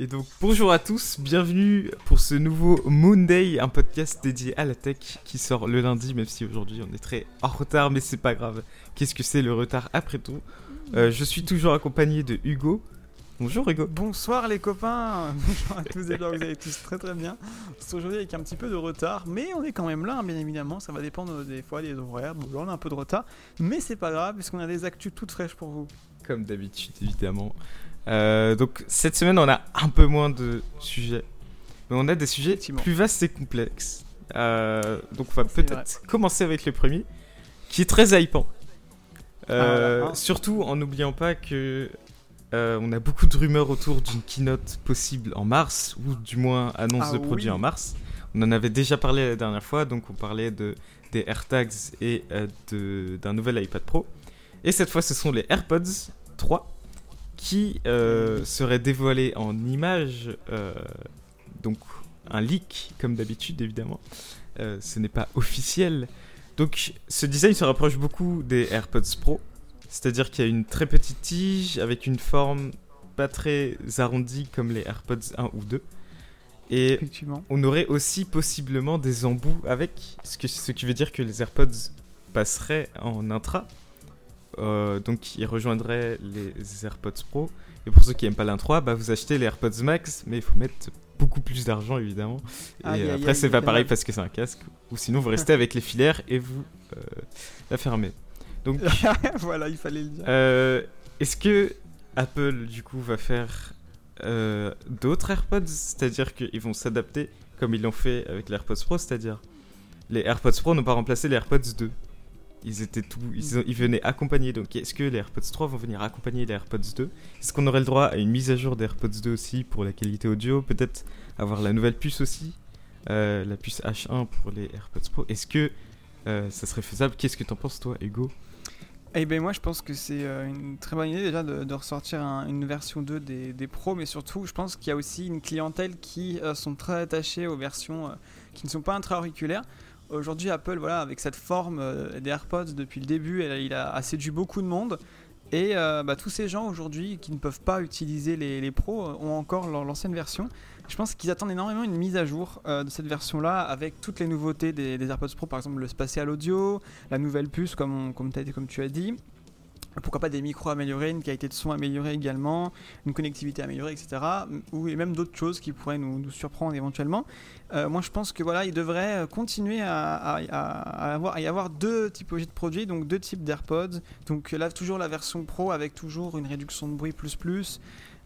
Et donc bonjour à tous, bienvenue pour ce nouveau Monday, un podcast dédié à la tech qui sort le lundi, même si aujourd'hui on est très en retard, mais c'est pas grave. Qu'est-ce que c'est le retard après tout Euh, Je suis toujours accompagné de Hugo. Bonjour Hugo. Bonsoir les copains, bonjour à tous, j'espère que vous allez tous très très bien. C'est aujourd'hui avec un petit peu de retard, mais on est quand même là, hein, bien évidemment, ça va dépendre des fois des horaires. Bon, là on a un peu de retard, mais c'est pas grave puisqu'on a des actus toutes fraîches pour vous. Comme d'habitude évidemment. Euh, donc cette semaine on a un peu moins de sujets, mais on a des sujets plus vastes et complexes. Euh, donc on va peut-être commencer avec le premier, qui est très hypant. Euh, Ah, voilà. surtout en n'oubliant pas que euh, on a beaucoup de rumeurs autour d'une keynote possible en mars, ou du moins annonce Ah de produit oui. en mars. On en avait déjà parlé la dernière fois, donc on parlait de, des AirTags et euh, d'un nouvel iPad Pro. Et cette fois, ce sont les AirPods 3 qui euh, seraient dévoilés en images, euh, donc un leak comme d'habitude évidemment. Euh, ce n'est pas officiel. Donc ce design se rapproche beaucoup des AirPods Pro, c'est-à-dire qu'il y a une très petite tige avec une forme pas très arrondie comme les AirPods 1 ou 2. Et on aurait aussi possiblement des embouts avec, ce, que, ce qui veut dire que les AirPods passeraient en intra. Euh, donc ils rejoindraient les AirPods Pro. Et pour ceux qui n'aiment pas l'intro, bah, vous achetez les AirPods Max, mais il faut mettre beaucoup plus d'argent évidemment. Et aïe, après c'est pas pareil parce que c'est un casque. Ou sinon vous restez avec les filaires et vous euh, la fermez. Donc voilà, il fallait le dire. euh, est-ce que Apple du coup va faire euh, d'autres AirPods? C'est-à-dire qu'ils vont s'adapter comme ils l'ont fait avec les AirPods Pro, c'est-à-dire les AirPods Pro n'ont pas remplacé les AirPods 2. Ils étaient ils, venaient accompagner. Donc est-ce que les AirPods 3 vont venir accompagner les AirPods 2 Est-ce qu'on aurait le droit à une mise à jour des AirPods 2 aussi pour la qualité audio? Peut-être avoir la nouvelle puce aussi, euh, la puce H1 pour les AirPods Pro. Est-ce que euh, ça serait faisable? Qu'est-ce que t'en penses toi, Hugo? Eh ben moi je pense que c'est euh, une très bonne idée déjà de, ressortir un- une version 2 des, des pros, mais surtout je pense qu'il y a aussi une clientèle qui sont très attachées aux versions qui ne sont pas intra-auriculaires. Aujourd'hui Apple, voilà, avec cette forme euh, des AirPods depuis le début, il a, a séduit beaucoup de monde. Et euh, bah, tous ces gens aujourd'hui qui ne peuvent pas utiliser les, les pros euh, ont encore l'ancienne version. Je pense qu'ils attendent énormément une mise à jour de cette version-là avec toutes les nouveautés des, AirPods Pro, par exemple le spatial audio, la nouvelle puce comme, on- comme tu as dit. Pourquoi pas des micros améliorés, une qualité de son améliorée également, une connectivité améliorée, etc. Ou même d'autres choses qui pourraient nous, surprendre éventuellement. Euh, moi, je pense que voilà, il devrait continuer à, à y avoir deux typologies de produits, donc deux types d'AirPods. Donc là, toujours la version Pro avec toujours une réduction de bruit plus plus,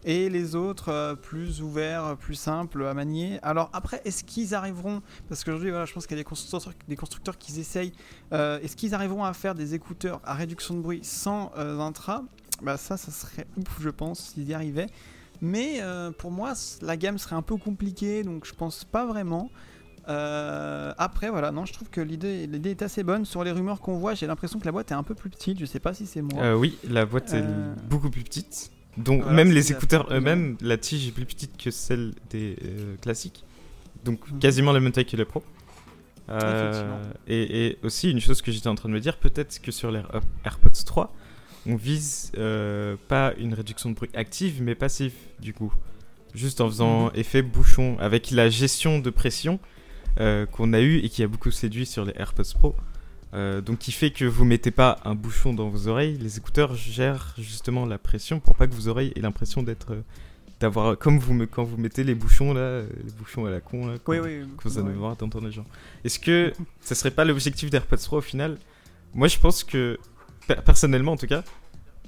et les autres euh, plus ouverts, plus simples à manier. Alors après, est-ce qu'ils arriveront Parce qu'aujourd'hui, voilà, je pense qu'il y a des constructeurs, des constructeurs qui essayent euh, Est-ce qu'ils arriveront à faire des écouteurs à réduction de bruit sans euh, intra? Bah ça, ça serait ouf, je pense, s'ils y arrivaient. Mais pour moi, la gamme serait un peu compliquée, donc je pense pas vraiment. Euh, après, voilà, non, je trouve que l'idée, l'idée est assez bonne. Sur les rumeurs qu'on voit, j'ai l'impression que la boîte est un peu plus petite. Je sais pas si c'est moi. Euh, oui, la boîte Euh, est beaucoup plus petite. Donc voilà, même les écouteurs eux-mêmes, la tige est plus petite que celle des euh, classiques. Donc Mhm. quasiment la même taille que les Pro. Euh, et, et aussi une chose que j'étais en train de me dire, peut-être que sur les Air- AirPods 3, on vise euh, pas une réduction de bruit active, mais passive du coup. Juste en faisant Mhm. effet bouchon, avec la gestion de pression qu'on a eu et qui a beaucoup séduit sur les AirPods Pro. Euh, donc qui fait que vous mettez pas un bouchon dans vos oreilles, les écouteurs gèrent justement la pression pour pas que vos oreilles aient l'impression d'être euh, d'avoir comme vous me, quand vous mettez les bouchons là, euh, les bouchons à la con là, quand, Oui, oui. quand vous allez ouais. voir d'entendre les gens. Est-ce que ça serait pas l'objectif d'AirPods Pro au final? Moi je pense que per- personnellement en tout cas,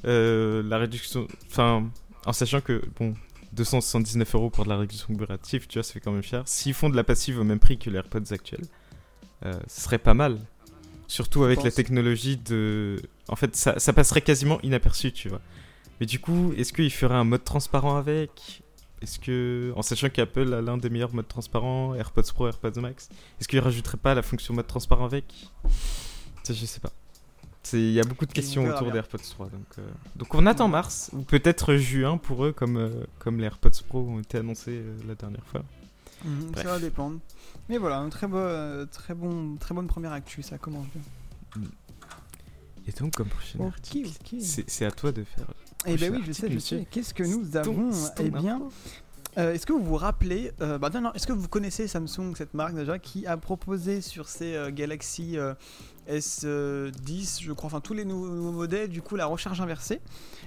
euh, la réduction, enfin en sachant que bon 279 euros pour de la réduction active, tu vois, ça fait quand même cher. S'ils font de la passive au même prix que les AirPods actuels, euh, ce serait pas mal. Surtout avec la technologie de. En fait, ça, ça passerait quasiment inaperçu, tu vois. Mais du coup, est-ce qu'il ferait un mode transparent avec? Est-ce que. En sachant qu'Apple a l'un des meilleurs modes transparents, AirPods Pro, AirPods Max, est-ce qu'il rajouterait pas la fonction mode transparent avec? Ça, je sais pas. Il y a beaucoup de questions autour des AirPods 3. Donc, euh, donc on attend mars, ou peut-être juin pour eux, comme, euh, comme les AirPods Pro ont été annoncés euh, la dernière fois. Bref. ça va dépendre. Mais voilà, un très, beau, euh, très, bon, très bonne première actu, ça commence bien. Et donc, comme prochain Ok, article, ok. c'est à toi de faire. Eh ben oui, je sais, je sais. Qu'est-ce que nous avons Eh bien. Euh, est-ce que vous vous rappelez, euh, bah non, non, est-ce que vous connaissez Samsung, cette marque déjà, qui a proposé sur ses euh, Galaxy S10, je crois, enfin tous les nouveaux, modèles, du coup la recharge inversée,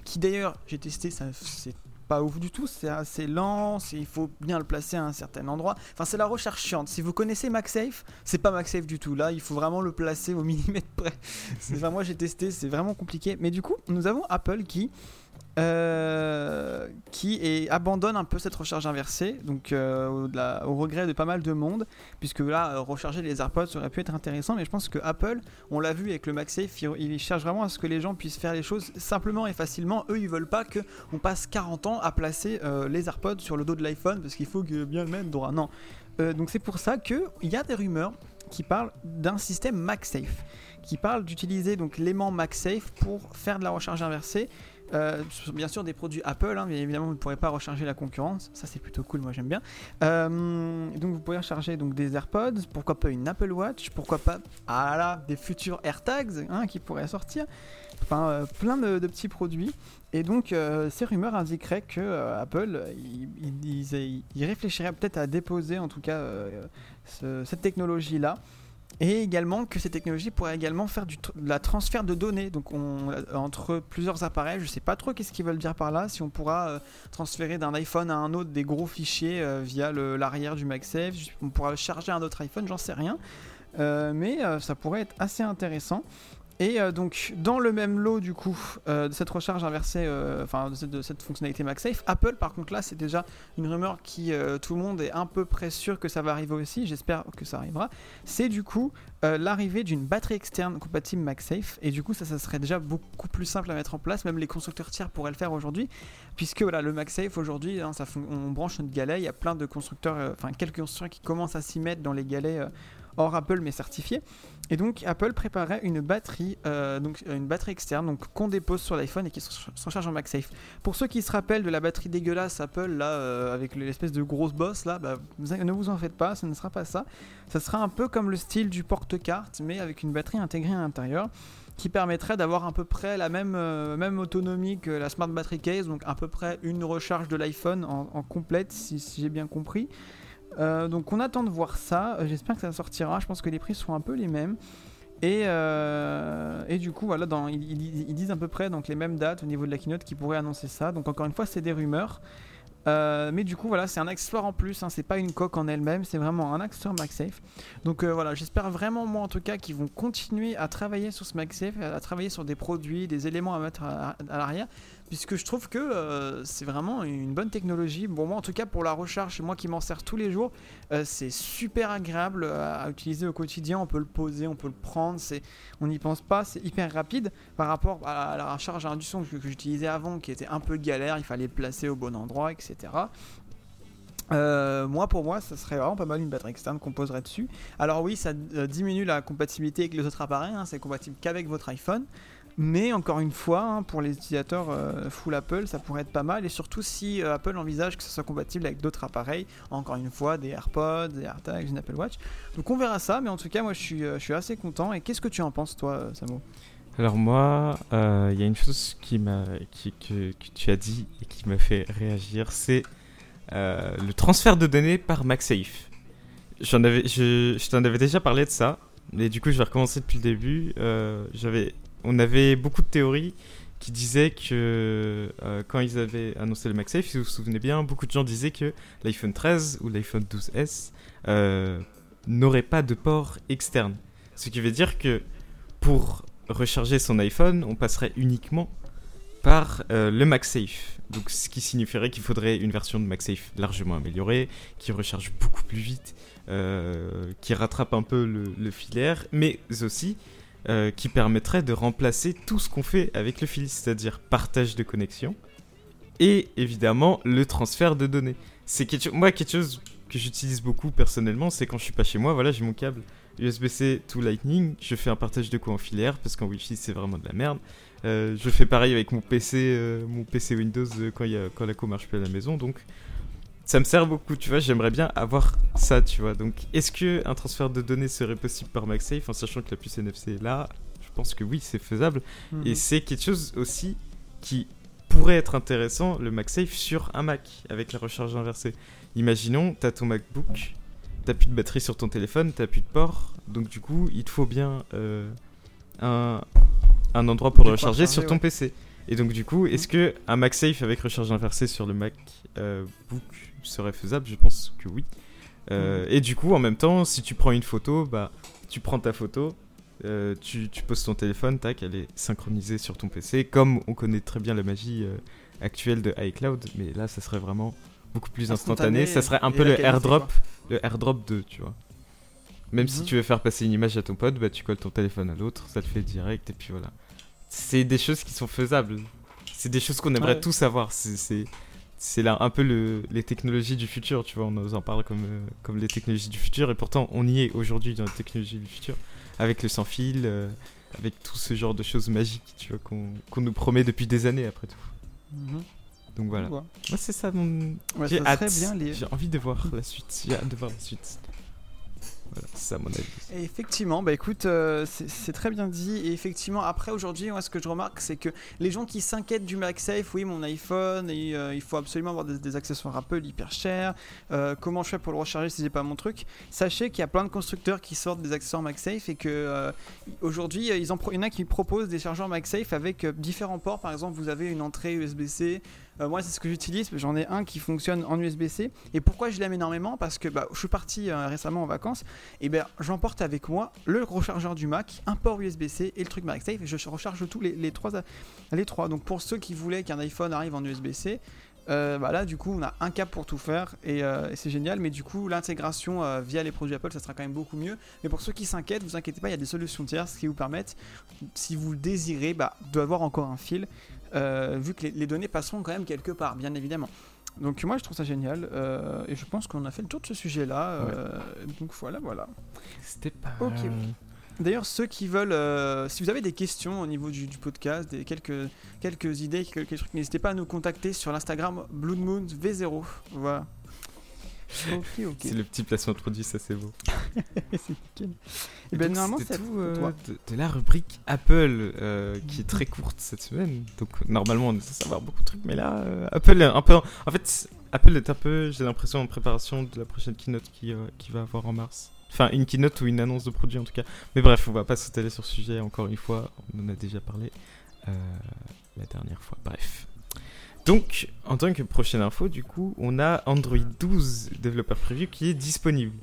qui d'ailleurs j'ai testé, ça c'est pas ouf du tout, c'est assez lent, il faut bien le placer à un certain endroit. Enfin, c'est la recharge chiante. Si vous connaissez MagSafe, c'est pas MagSafe du tout. Là, il faut vraiment le placer au millimètre près. Enfin, moi j'ai testé, c'est vraiment compliqué. Mais du coup, nous avons Apple qui euh, qui abandonne un peu cette recharge inversée, donc euh, au, regret de pas mal de monde, puisque là, euh, recharger les AirPods aurait pu être intéressant, mais je pense que Apple, on l'a vu avec le MagSafe, il, il, cherche vraiment à ce que les gens puissent faire les choses simplement et facilement. Eux, ils veulent pas que on passe 40 ans à placer les AirPods sur le dos de l'iPhone, parce qu'il faut bien le mettre droit. Non. donc c'est pour ça qu'il y a des rumeurs qui parlent d'un système MagSafe, qui parle d'utiliser donc l'aimant MagSafe pour faire de la recharge inversée euh, bien sûr des produits Apple, hein, évidemment vous ne pourrez pas recharger la concurrence. Ça c'est plutôt cool, moi j'aime bien. Euh, donc vous pouvez recharger donc des AirPods, pourquoi pas une Apple Watch, pourquoi pas ah là, des futurs AirTags hein, qui pourraient sortir. Enfin euh, plein de, petits produits. Et donc ces rumeurs indiqueraient que Apple il, il, réfléchirait peut-être à déposer en tout cas cette technologie là et également que ces technologies pourraient également faire du la transfert de données. Donc on, entre plusieurs appareils je sais pas trop qu'est-ce qu'ils veulent dire par là si on pourra euh, transférer d'un iPhone à un autre des gros fichiers euh, via l'arrière du MagSafe on pourra charger un autre iPhone j'en sais rien. Euh, mais ça pourrait être assez intéressant et euh, donc, dans le même lot, du coup, euh, de cette recharge inversée, euh, enfin, de, cette fonctionnalité MagSafe, Apple, par contre, là, c'est déjà une rumeur qui, tout le monde est un peu près sûr que ça va arriver aussi, j'espère que ça arrivera. C'est du coup l'arrivée d'une batterie externe compatible MagSafe, et du coup, ça, ça serait déjà beaucoup plus simple à mettre en place, même les constructeurs tiers pourraient le faire aujourd'hui, puisque voilà, le MagSafe aujourd'hui, hein, on branche notre galet, il y a plein de constructeurs, enfin, quelques constructeurs qui commencent à s'y mettre dans les galets hors Apple mais certifié. Et donc Apple préparait une batterie, euh, donc une batterie externe, donc qu'on dépose sur l'iPhone et qui s'en en MagSafe. Pour ceux qui se rappellent de la batterie dégueulasse Apple là, euh, avec l'espèce de grosse bosse là, bah, ne vous en faites pas, ce ne sera pas ça. Ça sera un peu comme le style du porte-carte, mais avec une batterie intégrée à l'intérieur qui permettrait d'avoir à peu près la même, euh, même autonomie que la Smart Battery Case, donc à peu près une recharge de l'iPhone en, complète, si j'ai bien compris. Euh, donc on attend de voir ça. Euh, j'espère que ça sortira. Je pense que les prix seront un peu les mêmes. Et, euh, du coup, voilà, ils, disent à peu près donc, les mêmes dates au niveau de la keynote qui pourraient annoncer ça. Donc encore une fois, c'est des rumeurs. Mais du coup, voilà, c'est un accessoire en plus. Hein, c'est pas une coque en elle-même, c'est vraiment un accessoire MagSafe. Donc voilà, j'espère vraiment, moi en tout cas, qu'ils vont continuer à travailler sur ce MagSafe, à travailler sur des produits, des éléments à mettre à, l'arrière, puisque je trouve que euh, c'est vraiment une bonne technologie. Bon, moi en tout cas, pour la recharge, moi qui m'en sers tous les jours, c'est super agréable à, utiliser au quotidien. On peut le poser, on peut le prendre, on n'y pense pas, c'est hyper rapide par rapport à la recharge à que, j'utilisais avant, qui était un peu galère, il fallait le placer au bon endroit, etc. Euh, moi, pour moi, ça serait vraiment pas mal une batterie externe qu'on poserait dessus. Alors oui, ça euh, diminue la compatibilité avec les autres appareils, hein, c'est compatible qu'avec votre iPhone. Mais encore une fois, hein, pour les utilisateurs euh, full Apple, ça pourrait être pas mal. Et surtout si Apple envisage que ce soit compatible avec d'autres appareils, encore une fois, des AirPods, des AirTags, une Apple Watch. Donc on verra ça, mais en tout cas, moi je suis, suis assez content. Et qu'est-ce que tu en penses, toi, Samo? Alors moi, il y a une chose qui m'a, qui, que, tu as dit et qui m'a fait réagir, c'est euh, le transfert de données par MagSafe. Je, t'en avais déjà parlé de ça, mais du coup je vais recommencer depuis le début. Euh, j'avais, on avait beaucoup de théories qui disaient que euh, quand ils avaient annoncé le MagSafe, si vous vous souvenez bien, beaucoup de gens disaient que l'iPhone 13 ou l'iPhone 12S n'aurait pas de port externe. Ce qui veut dire que pour recharger son iPhone, on passerait uniquement par le MagSafe. Donc, ce qui signifierait qu'il faudrait une version de MagSafe largement améliorée, qui recharge beaucoup plus vite, euh, qui rattrape un peu le, filaire, mais aussi euh, qui permettrait de remplacer tout ce qu'on fait avec le fil, c'est-à-dire partage de connexion et évidemment le transfert de données. C'est quelque, moi quelque chose que j'utilise beaucoup personnellement, c'est quand je suis pas chez moi, voilà, j'ai mon câble USB-C to Lightning, je fais un partage de en filaire parce qu'en Wi-Fi c'est vraiment de la merde. Euh, je fais pareil avec mon PC, euh, mon PC Windows quand, y a, quand la co marche plus à la maison. Donc ça me sert beaucoup, tu vois. J'aimerais bien avoir ça, tu vois. Donc est-ce que un transfert de données serait possible par MagSafe en sachant que la puce NFC est là? Je pense que oui, c'est faisable. Et mhm. c'est quelque chose aussi qui pourrait être intéressant le MagSafe sur un Mac avec la recharge inversée. Imaginons, tu as ton MacBook, t'as plus de batterie sur ton téléphone, t'as plus de port, donc du coup, il te faut bien euh, un, un endroit pour le recharger sur ton PC. Et donc du coup, est-ce que un MagSafe avec recharge inversée sur le MacBook serait faisable? Je pense que oui. Euh, et du coup, en même temps, si tu prends une photo, bah, tu prends ta photo, euh, tu, tu, poses ton téléphone, tac, elle est synchronisée sur ton PC, comme on connaît très bien la magie euh, actuelle de iCloud, mais là, ça serait vraiment beaucoup plus instantané. ça serait un peu le airdrop, le airdrop 2, tu vois. Même si mhm. tu veux faire passer une image à ton pote, bah, tu colles ton téléphone à l'autre, ça le fait direct, et puis voilà. C'est des choses qui sont faisables. C'est des choses qu'on aimerait tous avoir. C'est c'est là un peu le, les technologies du futur, tu vois, on nous en parle comme, euh, comme les technologies du futur, et pourtant on y est aujourd'hui dans les technologies du futur, avec le sans-fil, euh, avec tout ce genre de choses magiques, tu vois, qu'on nous promet depuis des années après tout. Mhm. Donc voilà. Moi c'est ça mon... j'ai hâte, j'ai envie de voir la suite, j'ai hâte de voir la suite. Effectivement, bah écoute, euh, c'est très bien dit. Et effectivement, après aujourd'hui, ce que je remarque, c'est que les gens qui s'inquiètent du MagSafe, oui, mon iPhone, euh, il faut absolument avoir des, accessoires Apple hyper chers. Euh, comment je fais pour le recharger si c'est pas mon truc? Sachez qu'il y a plein de constructeurs qui sortent des accessoires MagSafe et que aujourd'hui, il y en a qui proposent des chargeurs MagSafe avec différents ports. Par exemple, vous avez une entrée USB-C. Moi, c'est ce que j'utilise. J'en ai un qui fonctionne en USB-C. Et pourquoi je l'aime énormément? Parce que bah, je suis parti récemment en vacances et bien j'emporte avec moi le rechargeur du Mac, un port USB-C et le truc MagSafe et je recharge tous les, trois, les trois. Donc pour ceux qui voulaient qu'un iPhone arrive en USB-C, euh, bah là du coup on a un câble pour tout faire euh, et, c'est génial mais du coup l'intégration euh, via les produits Apple ça sera quand même beaucoup mieux mais pour ceux qui s'inquiètent vous inquiétez pas il y a des solutions tierces qui vous permettent si vous le désirez bah, d'avoir encore un fil vu que les données passeront quand même quelque part bien évidemment donc moi je trouve ça génial euh, et je pense qu'on a fait le tour de ce sujet-là. Euh, donc voilà, voilà. C'était pas. Ok. D'ailleurs, ceux qui veulent, euh, si vous avez des questions au niveau du, podcast, des quelques, quelques idées, quelques trucs, n'hésitez pas à nous contacter sur l'Instagram Blood V0. Voilà. C'est le petit placement de produit, ça c'est beau. c'est nickel. Et, ben normalement c'est tout euh, de, la rubrique Apple euh, qui est très courte cette semaine. Donc normalement on est censé savoir beaucoup de trucs, mais là euh, Apple est un peu. En fait, Apple est un peu, j'ai l'impression, en préparation de la prochaine keynote qui, qui va avoir en mars. Enfin, une keynote ou une annonce de produit en tout cas. Mais bref, on va pas s'étaler sur ce sujet encore une fois. On en a déjà parlé la dernière fois. Bref. Donc, en tant que prochaine info, du coup, on a Android 12 Developer Preview qui est disponible.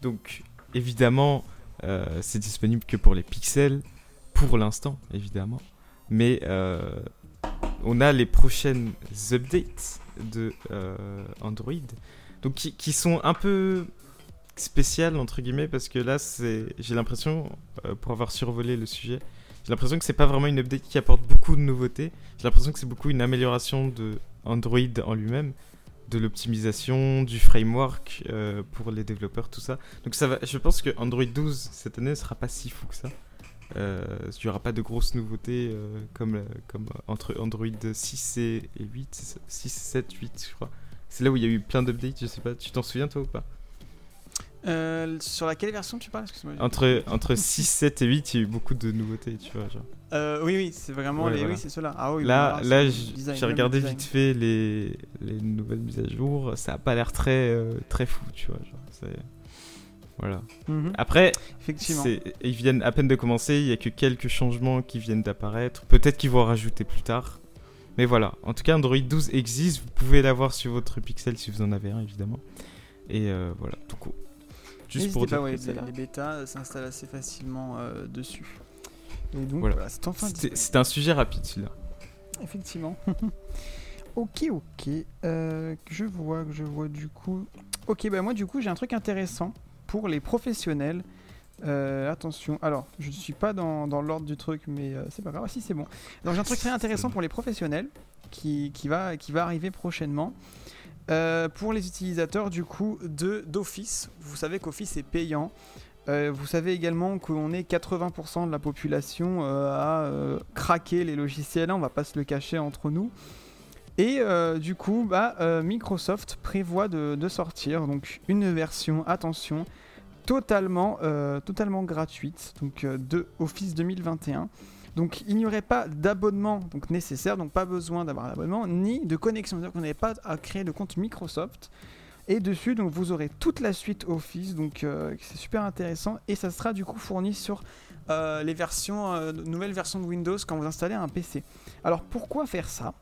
Donc, évidemment, euh, c'est disponible que pour les pixels, pour l'instant, évidemment. Mais euh, on a les prochaines updates de euh, Android, donc qui, sont un peu spéciales entre guillemets parce que là, j'ai l'impression, pour avoir survolé le sujet, j'ai l'impression que c'est pas vraiment une update qui apporte beaucoup de nouveautés. J'ai l'impression que c'est beaucoup une amélioration de Android en lui-même, de l'optimisation, du framework euh, pour les développeurs, tout ça. Donc ça va, je pense que Android 12 cette année ne sera pas si fou que ça. Euh, il n'y aura pas de grosses nouveautés euh, comme, comme entre Android 6 et 8, 6, 7, 8 je crois. C'est là où il y a eu plein d'updates, je sais pas, tu t'en souviens toi ou pas? Euh, sur laquelle version tu parles entre, entre 6, 7 et 8, il y a eu beaucoup de nouveautés, tu vois. Genre. Euh, oui, oui, c'est vraiment les. Oui, c'est ceux-là. Ah, oui, là, là j'ai regardé vite fait les, les nouvelles mises à jour. Ça a pas l'air très, euh, très fou, tu vois. Genre, voilà. Mhm. Après, Effectivement. ils viennent à peine de commencer. Il y a que quelques changements qui viennent d'apparaître. Peut-être qu'ils vont rajouter plus tard. Mais voilà. En tout cas, Android 12 existe. Vous pouvez l'avoir sur votre Pixel si vous en avez un, évidemment. Et voilà. Tout court. Juste pour dire les, bêtas s'installent assez facilement euh, dessus. Et donc voilà, c'est enfin. C'est un sujet rapide celui-là. Effectivement. ok, ok. Euh, je vois, je vois du coup. Ok, bah moi du coup j'ai un truc intéressant pour les professionnels. Euh, attention, alors je ne suis pas dans, dans l'ordre du truc, mais c'est pas grave. Ah, si, c'est bon. Donc j'ai un truc très intéressant pour les professionnels qui, qui, va, qui va arriver prochainement. Euh, pour les utilisateurs du coup de d'Office, vous savez qu'Office est payant. Euh, vous savez également qu'on est 80% de la population euh, à craquer les logiciels, hein, on va pas se le cacher entre nous. Et du coup, bah, Microsoft prévoit de, sortir donc une version, attention, totalement, totalement gratuite donc, de Office 2021. Donc il n'y aurait pas d'abonnement donc nécessaire, donc pas besoin d'avoir un abonnement, ni de connexion. C'est-à-dire qu'on n'avait pas à créer de compte Microsoft. Et dessus, donc vous aurez toute la suite Office, donc euh, c'est super intéressant. Et ça sera du coup fourni sur euh, les versions, euh, nouvelles versions de Windows quand vous installez un PC. Alors pourquoi faire ça?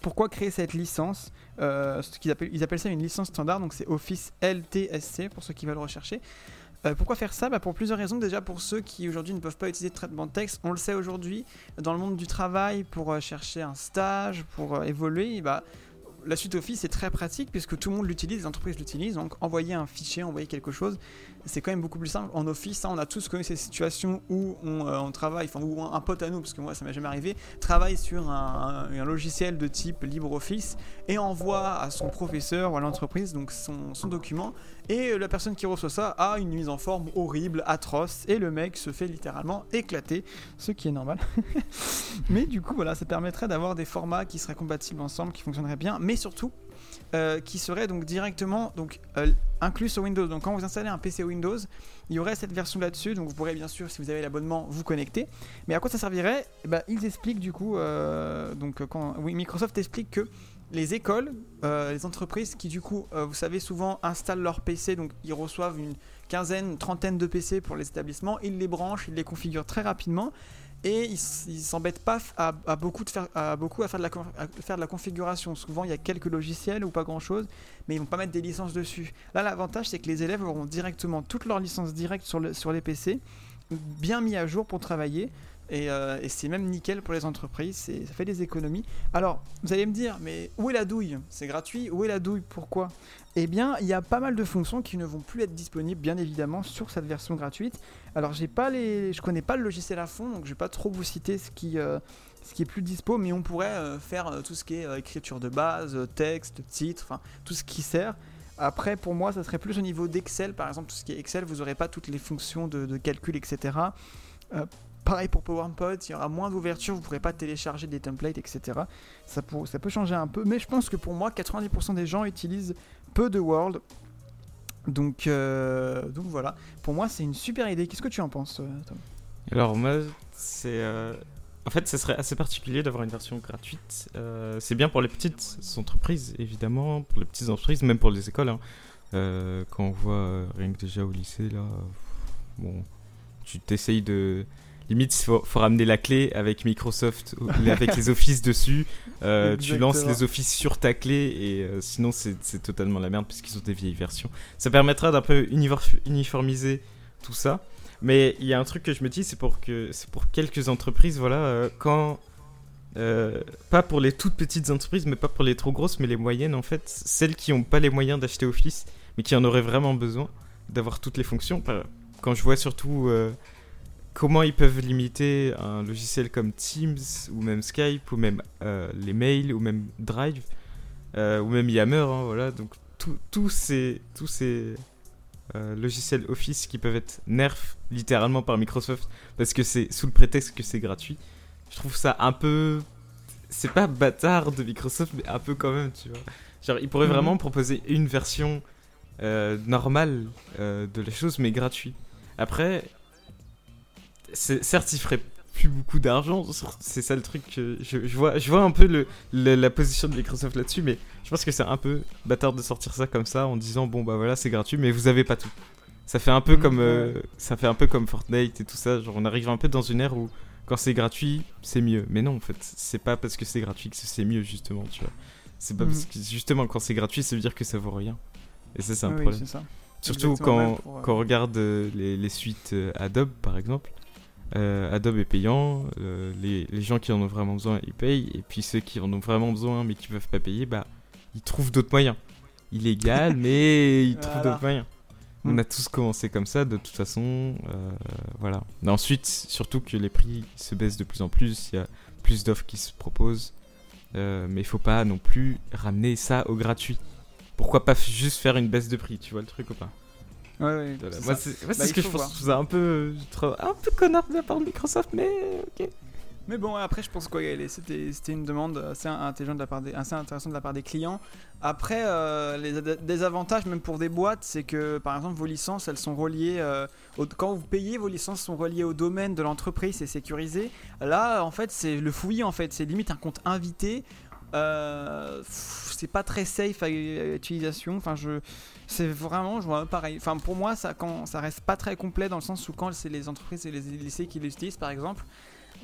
Pourquoi créer cette licence? Ce qu'ils appellent, Ils appellent ça une licence standard, donc c'est Office LTSC pour ceux qui veulent rechercher. Pourquoi faire ça? Bah Pour plusieurs raisons. Déjà pour ceux qui aujourd'hui ne peuvent pas utiliser de traitement de texte, on le sait aujourd'hui, dans le monde du travail, pour chercher un stage, pour évoluer, bah, la suite Office est très pratique puisque tout le monde l'utilise, les entreprises l'utilisent. Donc envoyer un fichier, envoyer quelque chose, c'est quand même beaucoup plus simple. En Office, hein, on a tous connu ces situations où on, euh, travaille, enfin où un, pote à nous, parce que moi ça m'est jamais arrivé, travaille sur un, logiciel de type LibreOffice et envoie à son professeur ou à l'entreprise donc son, son, document. Et la personne qui reçoit ça a une mise en forme horrible, atroce, et le mec se fait littéralement éclater, ce qui est normal. Mais du coup, voilà, ça permettrait d'avoir des formats qui seraient compatibles ensemble, qui fonctionneraient bien, mais surtout euh, qui serait donc directement donc, euh, inclus sur Windows. Donc quand vous installez un PC Windows, il y aurait cette version là-dessus. Donc vous pourrez bien sûr, si vous avez l'abonnement, vous connecter. Mais à quoi ça servirait? Eh ben, Ils expliquent du coup, euh, donc oui, Microsoft explique que les écoles, les entreprises qui du coup, vous savez, souvent installent leur PC, donc ils reçoivent une quinzaine, une trentaine de PC pour les établissements, ils les branchent, ils les configurent très rapidement et ils s'embêtent pas à, beaucoup de faire, faire de, la, configuration. Souvent, il y a quelques logiciels ou pas grand chose, mais ils vont pas mettre des licences dessus. Là, l'avantage, c'est que les élèves auront directement toutes leurs licences directes sur, sur les PC, bien mis à jour pour travailler. Euh, et, c'est même nickel pour les entreprises, ça fait des économies. Alors, vous allez me dire, mais où est la douille? C'est gratuit, où est la douille? Pourquoi? Eh bien, il y a pas mal de fonctions qui ne vont plus être disponibles, bien évidemment, sur cette version gratuite. Alors, j'ai pas les, je connais pas le logiciel à fond, donc je vais pas trop vous citer ce qui, euh, ce qui est plus dispo, mais on pourrait euh, faire tout ce qui est écriture de base, texte, titre, enfin tout ce qui sert. Après, pour moi, ça serait plus au niveau d'Excel, par exemple, tout ce qui est Excel, vous n'aurez pas toutes les fonctions de, de calcul, etc. Pareil pour PowerPoint, il y aura moins d'ouverture, vous ne pourrez pas télécharger des templates, etc. Ça, peut changer un peu, mais je pense que pour moi, 90% des gens utilisent peu de Word. Donc, euh, donc voilà, pour moi, c'est une super idée. Qu'est-ce que tu en penses, euh, Tom? Alors, moi, c'est. Euh, en fait, ce serait assez particulier d'avoir une version gratuite. c'est bien pour les petites entreprises, évidemment, pour les petites entreprises, même pour les écoles. Hein. quand on voit rien que déjà au lycée, là, bon, tu t'essayes de limite il faut, ramener la clé avec Microsoft avec les offices dessus. Euh, tu lances les offices sur ta clé et euh, sinon c'est totalement la merde puisqu'ils ont des vieilles versions. Ça permettra d'un peu uniformiser tout ça. Mais il y a un truc que je me dis c'est pour que pour quelques entreprises voilà euh, quand pas pour les toutes petites entreprises mais pas pour les trop grosses mais les moyennes en fait celles qui n'ont pas les moyens d'acheter Office mais qui en auraient vraiment besoin d'avoir toutes les fonctions. Quand je vois surtout comment ils peuvent limiter un logiciel comme Teams ou même Skype ou même euh, les mails ou même Drive euh, ou même Yammer hein, voilà. Donc tous ces tous ces euh, logiciels Office qui peuvent être nerfs littéralement par Microsoft parce que c'est sous le prétexte que c'est gratuit je trouve ça un peu c'est pas bâtard de Microsoft mais un peu quand même tu vois. Genre ils pourraient mhm. vraiment proposer une version normale de la chose mais gratuit. Après certes, il ferait plus beaucoup d'argent. C'est ça le truc. Que je, vois, je vois un peu le, la position de Microsoft là-dessus, mais je pense que c'est un peu bâtard de sortir ça comme ça en disant bon bah voilà c'est gratuit, mais vous avez pas tout. Ça fait un peu comme euh, ça fait un peu comme Fortnite et tout ça. Genre on arrive un peu dans une ère où quand c'est gratuit c'est mieux. Mais non en fait c'est pas parce que c'est gratuit que c'est mieux justement tu vois. C'est pas parce mhm. que justement quand c'est gratuit ça veut dire que ça vaut rien. Et ça c'est un problème. Surtout quand, quand on regarde euh, les, les suites euh, Adobe par exemple euh, Adobe est payant, euh, les, les, gens qui en ont vraiment besoin, ils payent, et puis ceux qui en ont vraiment besoin mais qui peuvent pas payer, bah, ils trouvent d'autres moyens. Illégal, mais ils trouvent d'autres moyens. On a tous commencé comme ça, de toute façon, euh, voilà. ensuite, surtout que les prix se baissent de plus en plus, il y a plus d'offres qui se proposent, mais il faut pas non plus ramener ça au gratuit. Pourquoi pas juste faire une baisse de prix, tu vois le truc ou pas? Ouais, ouais, Moi, c'est bah, ce que je pense. C'est un peu, un peu connard de la part de Microsoft, mais ok. Mais bon, après, je pense que c'était une demande assez, intelligente de la part des, assez intéressante de la part des clients. Après, euh, les désavantages, même pour des boîtes, c'est que par exemple, vos licences, elles sont reliées. Euh, quand vous payez, vos licences sont reliées au domaine de l'entreprise, c'est sécurisé. Là, en fait, c'est le fouillis, en fait. C'est limite un compte invité. Euh, c'est pas très safe à, utilisation. Enfin, je, c'est vraiment, je vois pareil. Enfin, pour moi, ça, quand, ça reste pas très complet dans le sens où quand c'est les entreprises et les lycées qui l'utilisent, par exemple,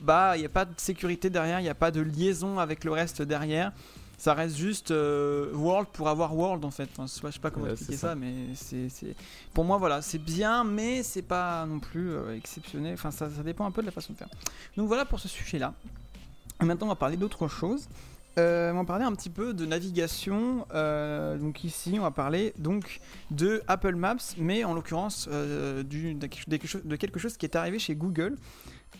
bah, il n'y a pas de sécurité derrière, il n'y a pas de liaison avec le reste derrière. Ça reste juste euh, World pour avoir World en fait. Enfin, je sais pas comment expliquer ça. mais c'est, pour moi voilà, c'est bien, mais c'est pas non plus euh, exceptionnel. Enfin, ça, ça, dépend un peu de la façon de faire. Donc voilà pour ce sujet-là. Maintenant, on va parler d'autre chose. Euh, on va parler un petit peu de navigation. donc ici, on va parler donc de Apple Maps, mais en l'occurrence de, quelque chose qui est arrivé chez Google.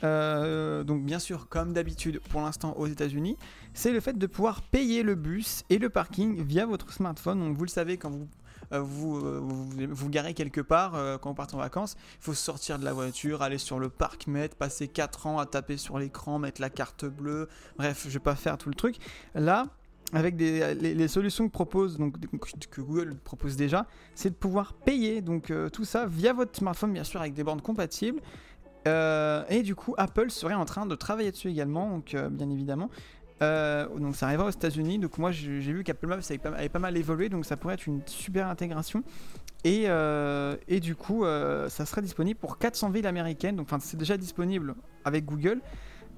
Euh, donc bien sûr, comme d'habitude pour l'instant aux États-Unis, c'est le fait de pouvoir payer le bus et le parking via votre smartphone. Donc vous le savez quand vous euh, vous, euh, vous, vous, garez quelque part quand vous partez en vacances, il faut sortir de la voiture, aller sur le parc mettre, passer 4 ans à taper sur l'écran, mettre la carte bleue. Bref, je vais pas faire tout le truc. Là, avec des, les, solutions que propose donc que Google propose déjà, c'est de pouvoir payer donc tout ça via votre smartphone bien sûr avec des bornes compatibles euh, et du coup, Apple serait en train de travailler dessus également, donc euh, bien évidemment. Euh, donc ça arrivera aux États-Unis. Donc moi j'ai vu qu'Apple Maps avait pas, mal évolué, donc ça pourrait être une super intégration. Et, et du coup, ça serait disponible pour 400 villes américaines. Donc c'est déjà disponible avec Google.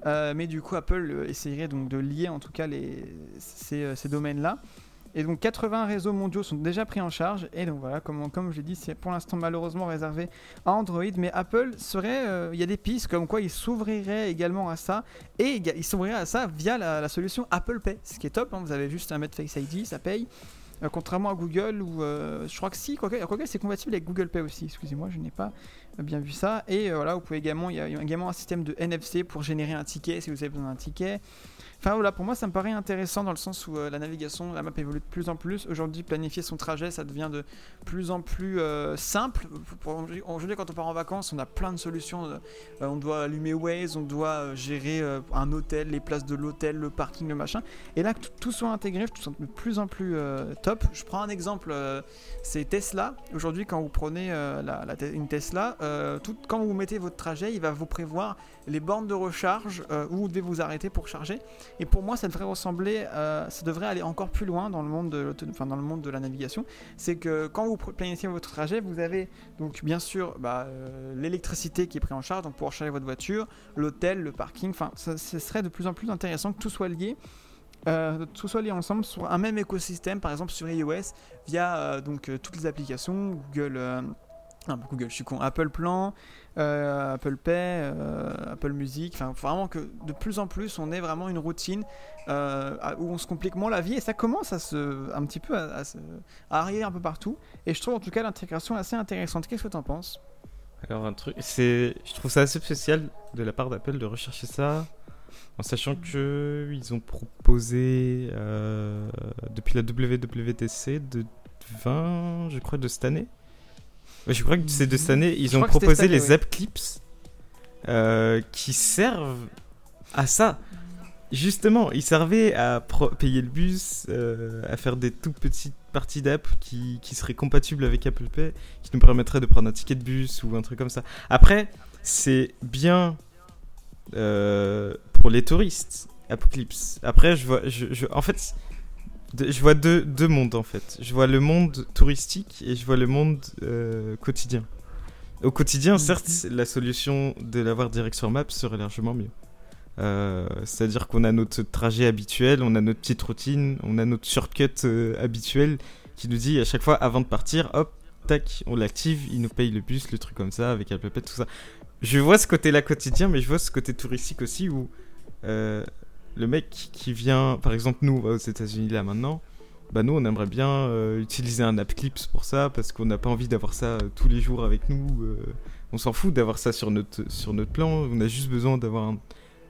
mais du coup, Apple essayerait donc de lier en tout cas les, ces, ces domaines-là. Et donc 80 réseaux mondiaux sont déjà pris en charge. Et donc voilà, comme, comme je l'ai dit, c'est pour l'instant malheureusement réservé à Android. Mais Apple serait, euh, il y a des pistes comme quoi il s'ouvrirait également à ça. Et il s'ouvrirait à ça via la, solution Apple Pay. Ce qui est top, hein. vous avez juste un mettre Face ID, ça paye. Euh, contrairement à Google, où euh, je crois que si, quoi que, c'est compatible avec Google Pay aussi. Excusez-moi, je n'ai pas bien vu ça. Et voilà, vous pouvez également, il y a également un système de NFC pour générer un ticket si vous avez besoin d'un ticket. Enfin voilà, pour moi ça me paraît intéressant dans le sens où euh, la navigation, la map évolue de plus en plus. Aujourd'hui, planifier son trajet, ça devient de plus en plus euh, simple. Aujourd'hui, quand on part en vacances, on a plein de solutions. Euh, on doit allumer Waze, on doit gérer un hôtel, les places de l'hôtel, le parking, le machin. Et là, que tout soit intégré, je trouve ça de plus en plus top. Je prends un exemple, c'est Tesla. Aujourd'hui, quand vous prenez une Tesla, quand vous mettez votre trajet, il va vous prévoir les bornes de recharge où vous devez vous arrêter pour charger. Et pour moi, ça devrait ressembler, euh, ça devrait aller encore plus loin dans le monde de, enfin, dans le monde de la navigation. C'est que quand vous planifiez votre trajet, vous avez donc bien sûr bah, euh, l'électricité qui est prise en charge donc pour recharger votre voiture, l'hôtel, le parking. Enfin, ce serait de plus en plus intéressant que tout soit lié. Euh, tout soit lié ensemble sur un même écosystème, par exemple sur iOS, via donc toutes les applications, Google, Google, je suis con, Apple Plan, euh, Apple Pay, euh, Apple Music, enfin vraiment que de plus en plus on est vraiment une routine euh, où on se complique moins la vie et ça commence à se un petit peu à, arriver un peu partout et je trouve en tout cas l'intégration assez intéressante. Qu'est-ce que tu en penses? Alors un truc, c'est, je trouve ça assez spécial de la part d'Apple de rechercher ça en sachant que ils ont proposé depuis la WWDC de 20, je crois, de cette année je crois que c'est de cette année, ils ont proposé les app clips euh, qui servent à ça. Justement, ils servaient à payer le bus, euh, à faire des tout petites parties d'app qui, qui, seraient compatibles avec Apple Pay, qui nous permettraient de prendre un ticket de bus ou un truc comme ça. Après, c'est bien euh, pour les touristes, Apocalypse. Après, je vois, je, je, en fait, je vois deux, deux, mondes en fait. Je vois le monde touristique et je vois le monde euh, quotidien. Au quotidien, mhm. certes, la solution de l'avoir direct sur Maps serait largement mieux. Euh, c'est-à-dire qu'on a notre trajet habituel, on a notre petite routine, on a notre shortcut euh, habituel qui nous dit à chaque fois avant de partir, hop, tac, on l'active, il nous paye le bus, le truc comme ça, avec Apple Pay, tout ça. Je vois ce côté-là quotidien, mais je vois ce côté touristique aussi où le mec qui vient, par exemple, nous, aux États-Unis là maintenant, bah nous, on aimerait bien euh, utiliser un app Clips pour ça parce qu'on n'a pas envie d'avoir ça euh, tous les jours avec nous. Euh. on s'en fout d'avoir ça sur notre, sur notre plan. On a juste besoin d'avoir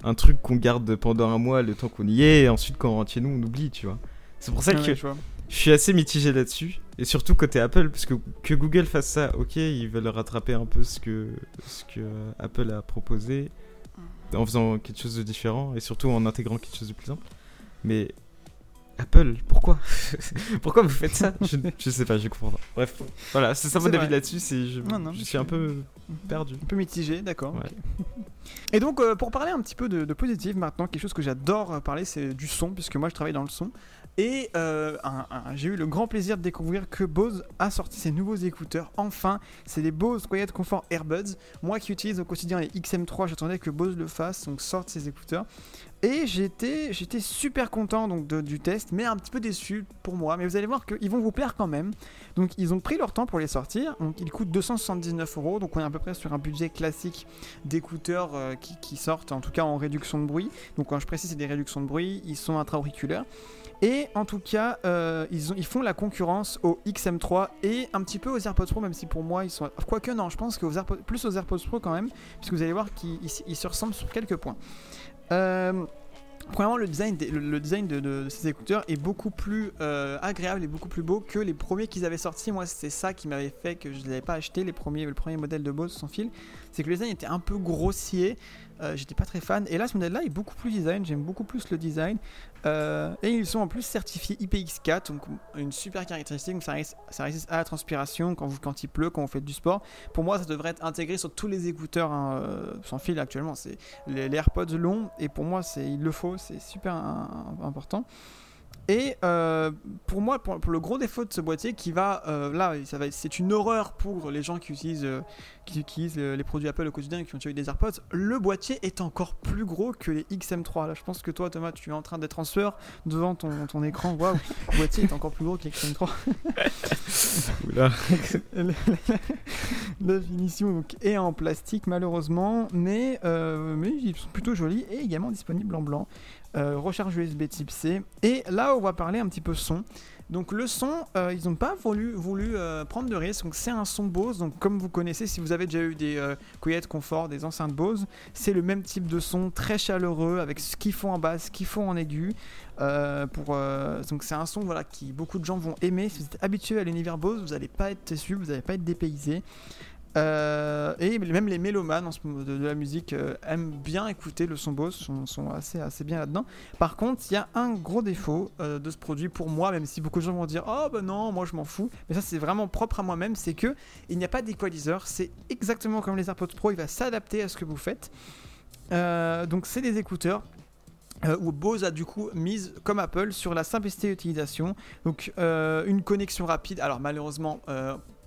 un, truc qu'on garde pendant un mois le temps qu'on y est et ensuite quand on rentre chez nous, on oublie, tu vois. C'est pour ça que je, suis assez mitigé là-dessus. Et surtout côté Apple, parce que, que Google fasse ça, ok, ils veulent rattraper un peu ce que, ce que Apple a proposé. En faisant quelque chose de différent et surtout en intégrant quelque chose de plus simple. Mais Apple, pourquoi Pourquoi vous faites ça? Je, je, sais pas, je comprends pas. Bref, voilà, c'est ça mon avis là-dessus. Je, je suis un peu perdu. Un peu mitigé, d'accord. Et donc, euh, pour parler un petit peu de, de positif maintenant, quelque chose que j'adore parler, c'est du son, puisque moi je travaille dans le son. Et euh, j'ai eu le grand plaisir de découvrir que Bose a sorti ses nouveaux écouteurs. Enfin, c'est les Bose Quiet Comfort Earbuds. Moi qui utilise au quotidien les XM3, j'attendais que Bose le fasse, donc sorte ses écouteurs. Et j'étais, super content donc du test, mais un petit peu déçu pour moi. Mais vous allez voir qu'ils vont vous plaire quand même. Donc ils ont pris leur temps pour les sortir. Donc ils coûtent 279 euros. Donc on est à peu près sur un budget classique d'écouteurs euh, qui, sortent, en tout cas en réduction de bruit. Donc quand je précise c'est des réductions de bruit, ils sont intra-auriculaires. Et en tout cas, euh, ils, ont, ils, font la concurrence aux XM3 et un petit peu aux AirPods Pro, même si pour moi ils sont. Quoique non, je pense que plus aux AirPods Pro quand même, puisque vous allez voir qu'ils se ressemblent sur quelques points. Euh, premièrement, le design, le, design de, ces écouteurs est beaucoup plus euh, agréable et beaucoup plus beau que les premiers qu'ils avaient sortis. Moi, c'est ça qui m'avait fait que je ne les avais pas achetés, les premiers, le premier modèle de Bose sans fil. C'est que le design était un peu grossier. Euh, j'étais pas très fan. Et là, ce modèle-là est beaucoup plus design. J'aime beaucoup plus le design. Euh, et ils sont en plus certifiés IPX4, donc une super caractéristique. Ça résiste, ça résiste à la transpiration quand, il pleut, quand vous faites du sport. Pour moi, ça devrait être intégré sur tous les écouteurs hein, euh, sans fil actuellement. C'est les, AirPods longs. Et pour moi, il le faut. C'est super important. Et euh, pour moi, pour, le gros défaut de ce boîtier, qui va euh, là, ça va, c'est une horreur pour les gens qui utilisent, euh, qui utilisent les produits Apple au quotidien et qui ont déjà eu des AirPods. Le boîtier est encore plus gros que les XM3. Là, je pense que toi, Thomas, tu es en train d'être en sueur devant ton, ton écran. Waouh, le boîtier est encore plus gros que les XM3. Oula. la, finition donc, est en plastique malheureusement, mais mais ils sont plutôt jolis et également disponibles en blanc. Euh, recharge USB type C. Et là, on va parler un petit peu son. Donc le son, euh, ils n'ont pas voulu, euh, prendre de risque. Donc c'est un son Bose. Donc comme vous connaissez, si vous avez déjà eu des euh, couillettes confort, des enceintes Bose, c'est le même type de son, très chaleureux, avec ce qu'ils font en basse, ce qu'ils font en aigu. donc c'est un son voilà, qui beaucoup de gens vont aimer. Si vous êtes habitué à l'univers Bose, vous n'allez pas être déçu, vous n'allez pas être dépaysé. Euh, et même les mélomanes de, la musique euh, aiment bien écouter le son Bose, sont, sont assez, bien là-dedans. Par contre, il y a un gros défaut euh, de ce produit pour moi, même si beaucoup de gens vont dire Oh bah non, moi je m'en fous. Mais ça, c'est vraiment propre à moi-même c'est que il n'y a pas d'équaliseur. C'est exactement comme les AirPods Pro, il va s'adapter à ce que vous faites. donc, c'est des écouteurs où Bose a du coup mise comme Apple sur la simplicité d'utilisation. Donc une connexion rapide. Alors malheureusement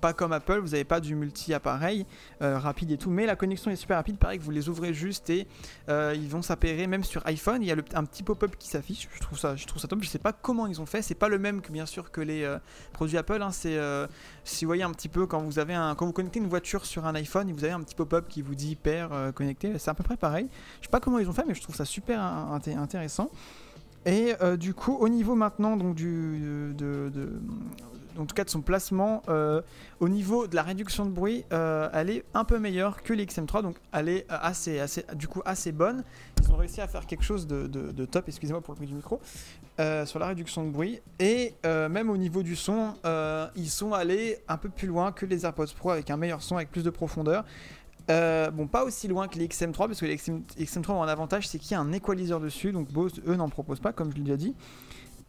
pas comme Apple, vous n'avez pas du multi-appareil euh, rapide et tout, mais la connexion est super rapide. Pareil que vous les ouvrez juste et euh, ils vont s'appairer même sur iPhone. Il y a un petit pop-up qui s'affiche. Je trouve ça, je trouve ça top. Je sais pas comment ils ont fait. C'est pas le même que bien sûr que les euh, produits Apple. Hein. C'est si vous voyez un petit peu quand vous avez un, quand vous connectez une voiture sur un iPhone, vous avez un petit pop-up qui vous dit hyper connecté. C'est à peu près pareil. Je sais pas comment ils ont fait, mais je trouve ça super intéressant. Et du coup, au niveau maintenant donc du de, en tout cas de son placement, euh, au niveau de la réduction de bruit, euh, elle est un peu meilleure que les XM3, donc elle est euh, assez, assez, du coup assez bonne. Ils ont réussi à faire quelque chose de, top, excusez-moi pour le prix du micro, sur la réduction de bruit. Et même au niveau du son, ils sont allés un peu plus loin que les AirPods Pro avec un meilleur son, avec plus de profondeur. Bon, pas aussi loin que les XM3, parce que les XM, 3 ont un avantage, c'est qu'il y a un équaliseur dessus, donc Bose, eux, n'en proposent pas, comme je l'ai déjà dit.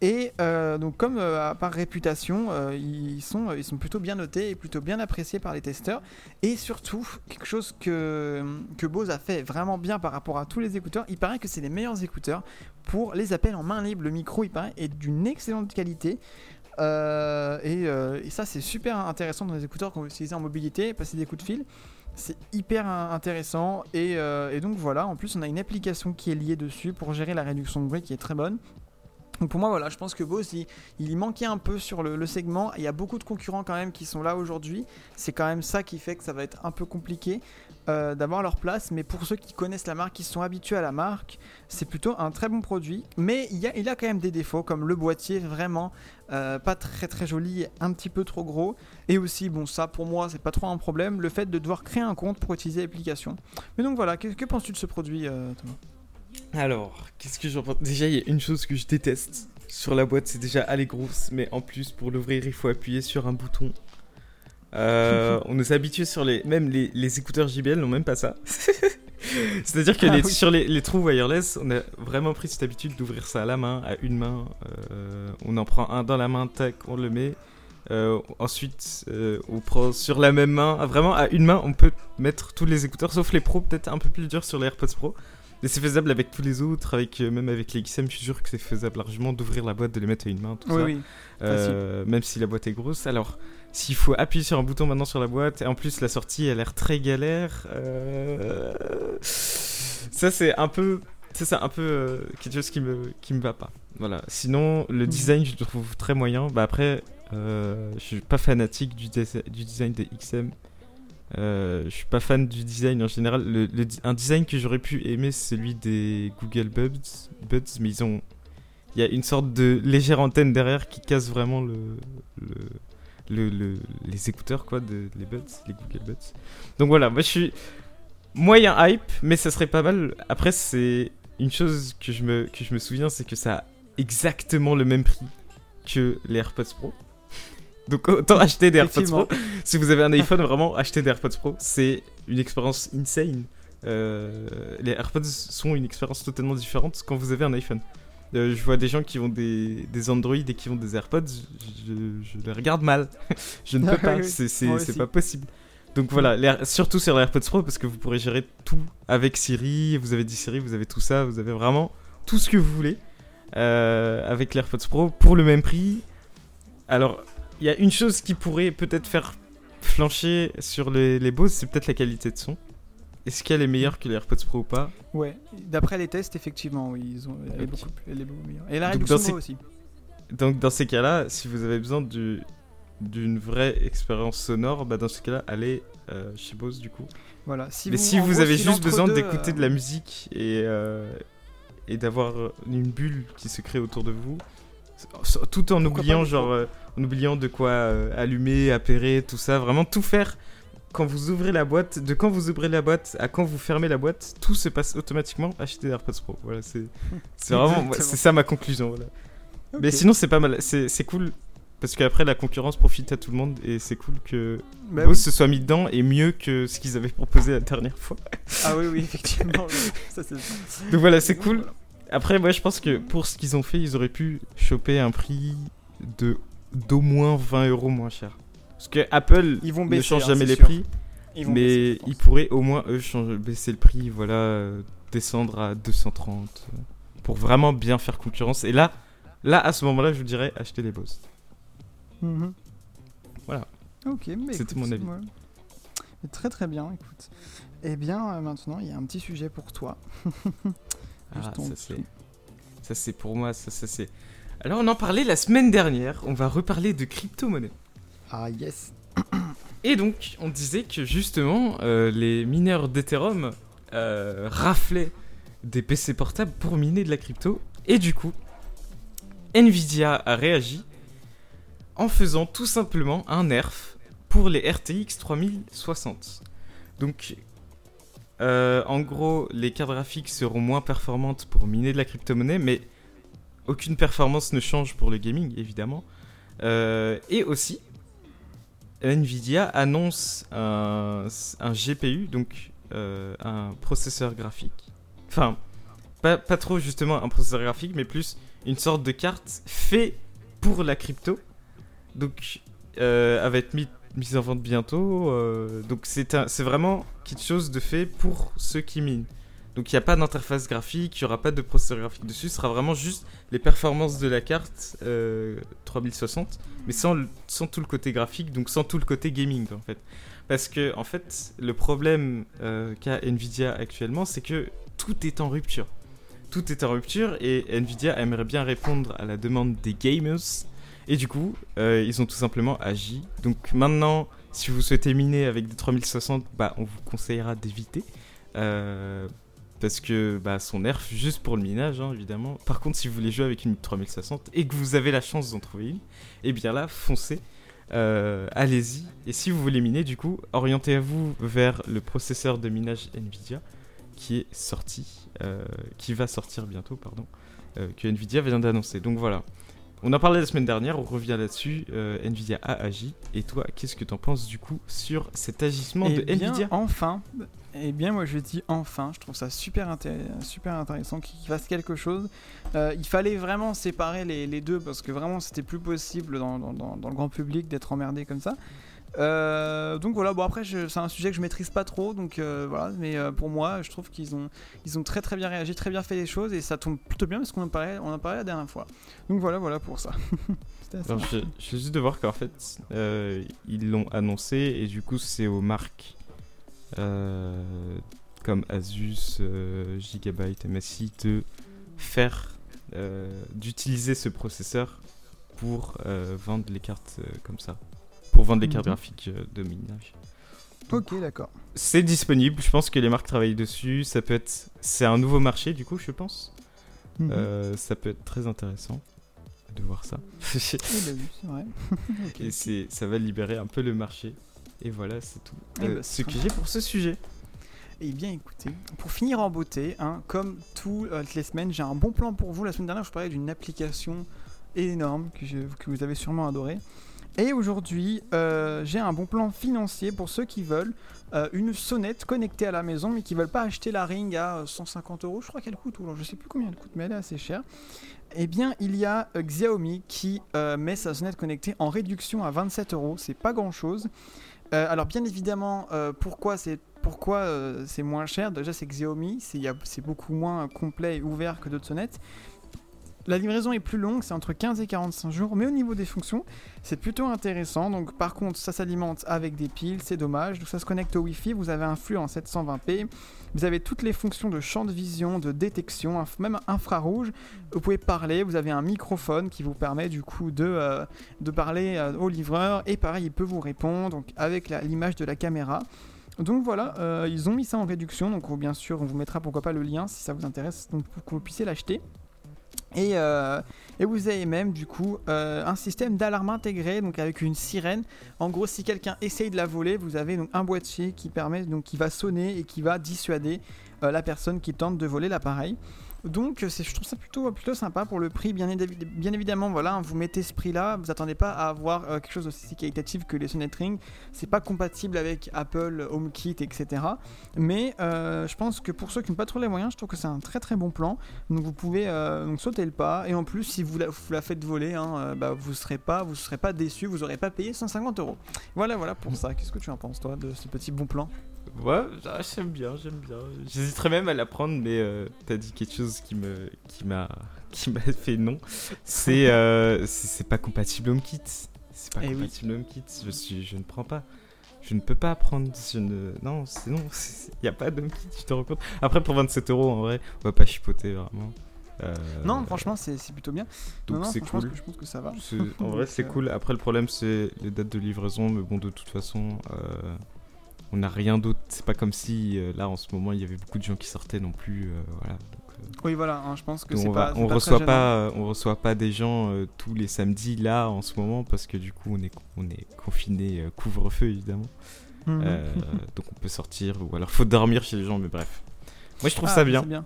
Et euh, donc comme euh, par réputation, euh, ils, sont, ils sont plutôt bien notés et plutôt bien appréciés par les testeurs. Et surtout, quelque chose que, que Bose a fait vraiment bien par rapport à tous les écouteurs, il paraît que c'est les meilleurs écouteurs pour les appels en main libre. Le micro, il paraît, est d'une excellente qualité. Et, ça, c'est super intéressant dans les écouteurs qu'on veut utiliser en mobilité, passer des coups de fil. C'est hyper intéressant et, et, donc voilà, en plus on a une application qui est liée dessus pour gérer la réduction de bruit qui est très bonne. Donc pour moi, voilà, je pense que Bose, il, il manquait un peu sur le, segment. Il y a beaucoup de concurrents quand même qui sont là aujourd'hui. C'est quand même ça qui fait que ça va être un peu compliqué euh, d'avoir leur place. Mais pour ceux qui connaissent la marque, qui sont habitués à la marque, c'est plutôt un très bon produit. Mais il a, quand même des défauts, comme le boîtier vraiment euh, pas très très joli, un petit peu trop gros. Et aussi, bon, ça pour moi, c'est pas trop un problème, le fait de devoir créer un compte pour utiliser l'application. Mais donc voilà, que, que penses-tu de ce produit, euh, Thomas? Alors, qu'est-ce que j'en pense Déjà, il y a une chose que je déteste sur la boîte, c'est déjà elle est grosse, mais en plus, pour l'ouvrir, il faut appuyer sur un bouton. Euh, on nous habitué sur les. Même les, écouteurs JBL n'ont même pas ça. C'est-à-dire que Ah les- oui. sur les, les trous wireless, on a vraiment pris cette habitude d'ouvrir ça à la main, à une main. Euh, on en prend un dans la main, tac, on le met. Euh, ensuite, euh, on prend sur la même main, vraiment à une main, on peut mettre tous les écouteurs, sauf les pros, peut-être un peu plus dur sur les AirPods Pro. Mais c'est faisable avec tous les autres, avec euh, même avec les XM, je suis sûr que c'est faisable largement d'ouvrir la boîte, de les mettre à une main, tout Oui, ça. oui. Euh, même si la boîte est grosse. Alors, s'il faut appuyer sur un bouton maintenant sur la boîte, et en plus la sortie a l'air très galère, euh, ça c'est un peu, ça c'est un peu euh, quelque chose qui me qui me va pas. Voilà. Sinon, le Mhm. design je le trouve très moyen. Bah après, je suis pas fanatique du design des XM. Euh, je suis pas fan du design en général. Un design que j'aurais pu aimer, c'est celui des Google Buds, Buds, mais ils ont, il y a une sorte de légère antenne derrière qui casse vraiment le, le, le- le- les écouteurs quoi, de, les Buds, les Google Buds. Donc voilà, moi je suis moyen hype, mais ça serait pas mal. Après c'est une chose que je me que je me souviens, c'est que ça a exactement le même prix que les AirPods Pro. Donc autant acheter des AirPods Pro. Si vous avez un iPhone, vraiment acheter des AirPods Pro, c'est une expérience insane. Euh, les AirPods sont une expérience totalement différente quand vous avez un iPhone. Euh, je vois des gens qui ont des, des Android et qui ont des AirPods, je, je les regarde mal. je ne peux Ah pas, c'est pas possible. Donc voilà, les surtout sur les AirPods Pro parce que vous pourrez gérer tout avec Siri, vous avez dit Siri, vous avez tout ça, vous avez vraiment tout ce que vous voulez euh, avec les AirPods Pro pour le même prix. Alors, y a une chose qui pourrait peut-être faire flancher sur les, les Bose, c'est peut-être la qualité de son. Est-ce qu'elle est meilleure que les AirPods Pro ou pas? Ouais. D'après les tests, effectivement, oui, ils ont, elle, est beaucoup, elle est beaucoup meilleure. Et la Donc, réduction dans ces- aussi. Donc dans ces cas-là, si vous avez besoin du- d'une vraie expérience sonore, bah dans ce cas-là, allez euh, chez Bose du coup. Voilà. Si Mais vous, si vous gros, avez si juste besoin d'écouter euh, de la musique et, euh, et d'avoir une bulle qui se crée autour de vous, tout en Pourquoi oubliant genre euh, en oubliant de quoi euh, allumer, appairer, tout ça, vraiment tout faire quand vous ouvrez la boîte, de quand vous ouvrez la boîte à quand vous fermez la boîte, tout se passe automatiquement. Achetez des AirPods Pro. Voilà, c'est vraiment c'est ça ma conclusion. Voilà. Mais sinon, c'est pas mal. C'est c'est cool. Parce qu'après, la concurrence profite à tout le monde. Et c'est cool que Bah Bose oui. se soit mis dedans et mieux que ce qu'ils avaient proposé la dernière fois. Ah oui, oui, effectivement. oui. ça, c'est Donc voilà, c'est cool. Après, moi, je pense que pour ce qu'ils ont fait, ils auraient pu choper un prix de d'au moins 20 euros moins cher. Parce que Apple Ils vont ne change hein, jamais les sûr. prix. Ils vont mais baisser, ils pourraient au moins, eux, changer- baisser le prix. Voilà, euh, descendre à 230. euh, Pour vraiment bien faire concurrence. Et là, là à ce moment-là, je vous dirais acheter les Bose. Mhm. Voilà. Ok, mais C'était mon avis. ouais. Très très bien, écoute. Eh bien, euh, maintenant, il y a un petit sujet pour toi. Ah, c'est, ça c'est pour moi, ça, ça c'est. Alors on en parlait la semaine dernière, on va reparler de crypto-monnaie. Ah, yes. Et donc on disait que justement euh, les mineurs d'Ethereum euh, raflaient des PC portables pour miner de la crypto. Et du coup, Nvidia a réagi en faisant tout simplement un nerf pour les RTX 3060. Donc, euh, en gros, les cartes graphiques seront moins performantes pour miner de la crypto-monnaie, mais aucune performance ne change pour le gaming, évidemment. Euh, et aussi, Nvidia annonce un, GPU, donc euh, un processeur graphique. Enfin, pas, pas trop justement un processeur graphique, mais plus une sorte de carte fait pour la crypto. Donc, elle va être mise mise en vente bientôt. euh, donc, c'est vraiment quelque chose de fait pour ceux qui minent. Donc, il n'y a pas d'interface graphique, il n'y aura pas de processeur graphique dessus. Ce sera vraiment juste les performances de la carte euh, 3060, mais sans, sans tout le côté graphique, donc sans tout le côté gaming en fait. Parce que, en fait, le problème euh, qu'a Nvidia actuellement, c'est que tout est en rupture. Tout est en rupture et Nvidia aimerait bien répondre à la demande des gamers. Et du coup, euh, ils ont tout simplement agi. Donc maintenant, si vous souhaitez miner avec des 3060, bah, on vous conseillera d'éviter. Euh, parce que bah, son nerf juste pour le minage, hein, évidemment. Par contre, si vous voulez jouer avec une 3060 et que vous avez la chance d'en trouver une, eh bien là, foncez. Euh, allez-y. Et si vous voulez miner, du coup, orientez-vous vers le processeur de minage Nvidia qui est sorti, qui va sortir bientôt, pardon, que Nvidia vient d'annoncer. Donc voilà. On en parlait la semaine dernière, on revient là-dessus. euh, Nvidia a agi. Et toi, qu'est-ce que t'en penses du coup sur cet agissement Eh de bien, Nvidia? enfin, eh bien moi je dis enfin, je trouve ça super, intér- super intéressant qu'il fasse quelque chose. Euh, il fallait vraiment séparer les, les deux parce que vraiment c'était plus possible dans, dans- dans- dans le grand public d'être emmerdé comme ça. Euh, donc voilà, bon après c'est un sujet que je maîtrise pas trop, donc euh, voilà, mais euh, pour moi je trouve qu'ils ont, ils ont très très bien réagi, très bien fait les choses et ça tombe plutôt bien parce qu'on en parlait, on en parlait la dernière fois. Donc voilà, voilà pour ça. Alors, je, je viens juste de voir qu'en fait, euh, ils l'ont annoncé et du coup, c'est aux marques comme Asus, Gigabyte, MSI de faire, d'utiliser ce processeur pour vendre les cartes comme ça, pour vendre les cartes Mhm. graphiques euh, de minage. Ok, d'accord. C'est disponible, je pense que les marques travaillent dessus. Ça peut être, c'est un nouveau marché du coup, je pense. Mhm. Euh, ça peut être très intéressant de voir ça. Ben oui, c'est vrai. Et ça va libérer un peu le marché. Et voilà, c'est tout. Eh Euh, ben, ce que j'ai pour ce sujet. Eh bien écoutez, pour finir en beauté, hein, comme toutes les semaines, j'ai un bon plan pour vous. La semaine dernière, je parlais d'une application énorme que, je- que vous avez sûrement adoré. Et aujourd'hui, euh, j'ai un bon plan financier pour ceux qui veulent euh, une sonnette connectée à la maison, mais qui veulent pas acheter la Ring à euh, 150 euros. Je crois qu'elle coûte, ou alors je sais plus combien elle coûte, mais elle est assez chère. Eh bien, il y a euh, Xiaomi qui euh, met sa sonnette connectée en réduction à 27 euros. C'est pas grand chose. Euh, alors bien évidemment, euh, pourquoi c'est pourquoi euh, c'est moins cher? Déjà c'est Xiaomi, c'est beaucoup moins complet et ouvert que d'autres sonnettes. La livraison est plus longue, c'est entre 15 et 45 jours, mais au niveau des fonctions, c'est plutôt intéressant. Donc par contre, ça s'alimente avec des piles, c'est dommage. Donc ça se connecte au Wi-Fi, vous avez un flux en 720p, vous avez toutes les fonctions de champ de vision, de détection, même infrarouge. Vous pouvez parler, vous avez un microphone qui vous permet du coup de, euh, parler euh, au livreur et pareil, il peut vous répondre avec l'image de la caméra. Donc voilà, euh, ils ont mis ça en réduction, donc oh, bien sûr on vous mettra pourquoi pas le lien si ça vous intéresse, donc pour que vous puissiez l'acheter. Et, euh, et vous avez même du coup euh, un système d'alarme intégré, donc avec une sirène. En gros, si quelqu'un essaye de la voler, vous avez donc un boîtier qui permet donc qui va sonner et qui va dissuader euh, la personne qui tente de voler l'appareil. Donc euh, je trouve ça plutôt, sympa pour le prix. Bien, évi- bien évidemment, voilà, hein, vous mettez ce prix-là, vous attendez pas à avoir euh, quelque chose aussi qualitatif que les sonnettes Ring. C'est pas compatible avec Apple HomeKit, etc. Mais euh, je pense que pour ceux qui n'ont pas trop les moyens, je trouve que c'est un très très bon plan. Donc vous pouvez sauter le pas. Et en plus, si vous la, faites voler, hein, bah, vous serez pas, vous serez pas déçu, vous aurez pas payé 150 euros. Voilà, voilà pour ça. Qu'est-ce que tu en penses toi de ce petit bon plan? Ouais, ah, j'aime bien, j'aime bien. J'hésiterais même à la prendre, mais euh, t'as dit quelque chose qui me, qui m'a, qui m'a fait non. C'est, euh, c'est pas compatible HomeKit. C'est pas Eh oui. compatible HomeKit. Je suis, je ne prends pas. Je ne peux pas prendre. Je ne, non, c'est non. Il y a pas d'HomeKit. Tu te rends compte Après, pour 27 euros, en vrai, on va pas chipoter vraiment. Euh, Non, franchement, c'est plutôt bien. donc c'est cool. Je pense que ça va. En vrai, c'est euh, cool. Après, le problème, c'est les dates de livraison. Mais bon, de toute façon, euh, on n'a rien d'autre. C'est pas comme si, euh, là, en ce moment, il y avait beaucoup de gens qui sortaient non plus. euh, voilà. Donc, euh, Oui, voilà. hein, je pense que c'est on va- on reçoit pas, on reçoit pas des gens tous les samedis là en ce moment parce que du coup, on est, on est confiné couvre-feu évidemment. Euh, donc, on peut sortir ou alors faut dormir chez les gens. Mais bref, moi, je trouve Ah, ça bien. bien.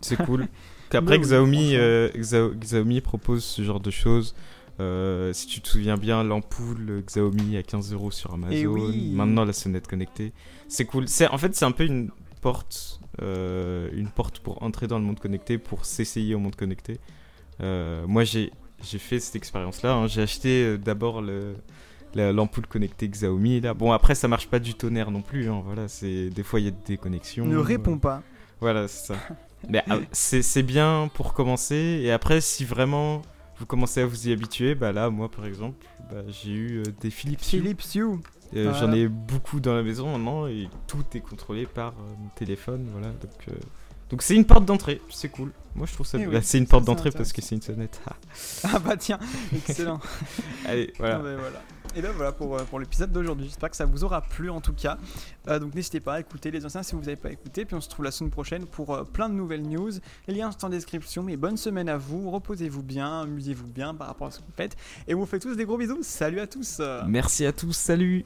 C'est cool. Après, Xiaomi, Xiaomi propose ce genre de choses. Euh, si tu te souviens bien, l'ampoule Xiaomi à 15 euros sur Amazon. Eh oui. Maintenant, la sonnette connectée. C'est cool. C'est en fait, c'est un peu une porte, euh, une porte pour entrer dans le monde connecté, pour s'essayer au monde connecté. Euh, moi, j'ai j'ai fait cette expérience-là. hein. J'ai acheté d'abord le la- l'ampoule connectée Xiaomi là. Bon après ça marche pas du tonnerre non plus. hein. Voilà, c'est des fois il y a des déconnexions. Ne réponds pas. voilà, c'est ça. Mais ah, c'est c'est bien pour commencer. Et après, si vraiment vous commencez à vous y habituer, bah là, moi par exemple, bah, j'ai eu euh, des Philips Hue. Philips Hue. Euh, Voilà. J'en ai beaucoup dans la maison maintenant et tout est contrôlé par euh, mon téléphone. Voilà, donc euh, donc c'est une porte d'entrée. C'est cool. Moi, je trouve ça. Eh bah, oui, c'est une porte d'entrée parce que c'est une sonnette. Ah. Ah bah tiens, excellent. Allez, voilà. Ah bah voilà. Et ben voilà pour, euh, pour l'épisode d'aujourd'hui. J'espère que ça vous aura plu en tout cas. Euh, donc n'hésitez pas à écouter les anciens si vous n'avez pas écouté. Puis on se trouve la semaine prochaine pour euh, plein de nouvelles news. Les liens sont en description. Mais bonne semaine à vous. Reposez-vous bien, amusez-vous bien par rapport à ce que vous faites. Et on vous fait tous des gros bisous. Salut à tous. Merci à tous. Salut.